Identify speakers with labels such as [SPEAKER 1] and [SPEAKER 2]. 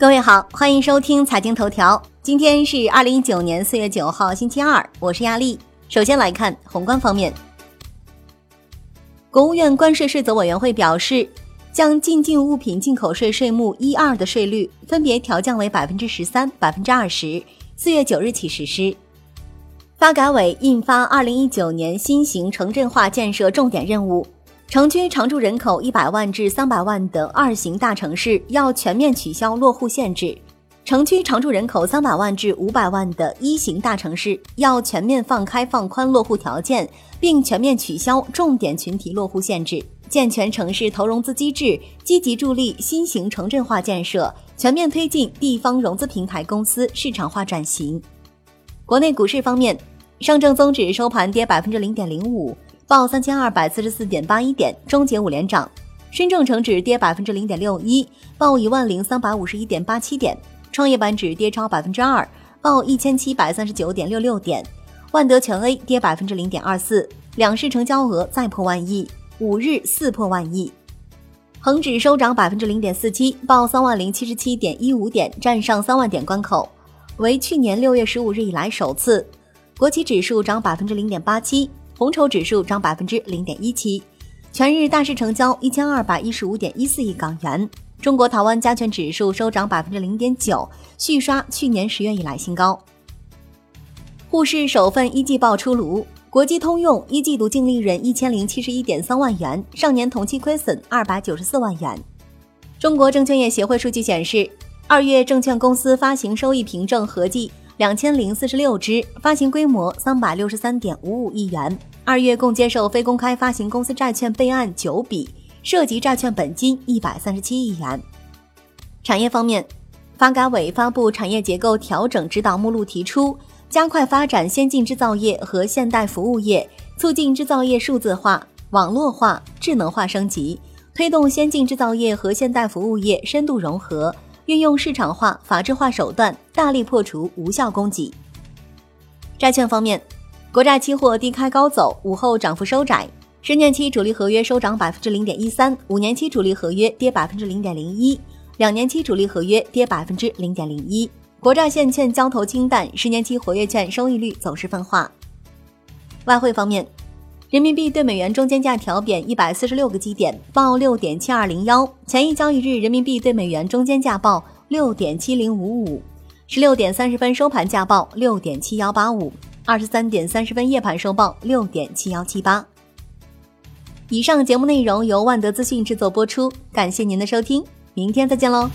[SPEAKER 1] 各位好，欢迎收听财经头条。今天是二零一九年四月九号，星期二，我是亚丽。首先来看宏观方面，国务院关税税则委员会表示，将进境物品进口税税目一二的税率分别调降为百分之十三、百分之二十，四月九日起实施。发改委印发《二零一九年新型城镇化建设重点任务》。城区常住人口一百万至三百万的二型大城市要全面取消落户限制；城区常住人口三百万至五百万的一型大城市要全面放开放宽落户条件，并全面取消重点群体落户限制，健全城市投融资机制，积极助力新型城镇化建设，全面推进地方融资平台公司市场化转型。国内股市方面，上证综指收盘跌百分之零点零五。报三千二百四十四点八一点，终结五连涨。深证成指跌百分之零点六一，报一万零三百五十一点八七点。创业板指跌超百分之二，报一千七百三十九点六六点。万德全 A 跌百分之零点二四，两市成交额再破万亿，五日四破万亿。恒指收涨百分之零点四七，报三万零七十七点一五点，站上三万点关口，为去年六月十五日以来首次。国企指数涨百分之零点八七。红筹指数涨百分之零点一七，全日大市成交一千二百一十五点一四亿港元。中国台湾加权指数收涨百分之零点九，续刷去年十月以来新高。沪市首份一季报出炉，国际通用一季度净利润一千零七十一点三万元，上年同期亏损二百九十四万元。中国证券业协会数据显示，二月证券公司发行收益凭证合计。两千零四十六只，发行规模三百六十三点五五亿元。二月共接受非公开发行公司债券备案九笔，涉及债券本金一百三十七亿元。产业方面，发改委发布产业结构调整指导目录，提出加快发展先进制造业和现代服务业，促进制造业数字化、网络化、智能化升级，推动先进制造业和现代服务业深度融合。运用市场化、法治化手段，大力破除无效供给。债券方面，国债期货低开高走，午后涨幅收窄。十年期主力合约收涨百分之零点一三，五年期主力合约跌百分之零点零一，两年期主力合约跌百分之零点零一。国债现券交投清淡，十年期活跃券收益率走势分化。外汇方面。人民币对美元中间价调贬一百四十六个基点，报六点七二零幺。前一交易日人民币对美元中间价报六点七零五五，十六点三十分收盘价报六点七幺八五，二十三点三十分夜盘收报六点七幺七八。以上节目内容由万德资讯制作播出，感谢您的收听，明天再见喽。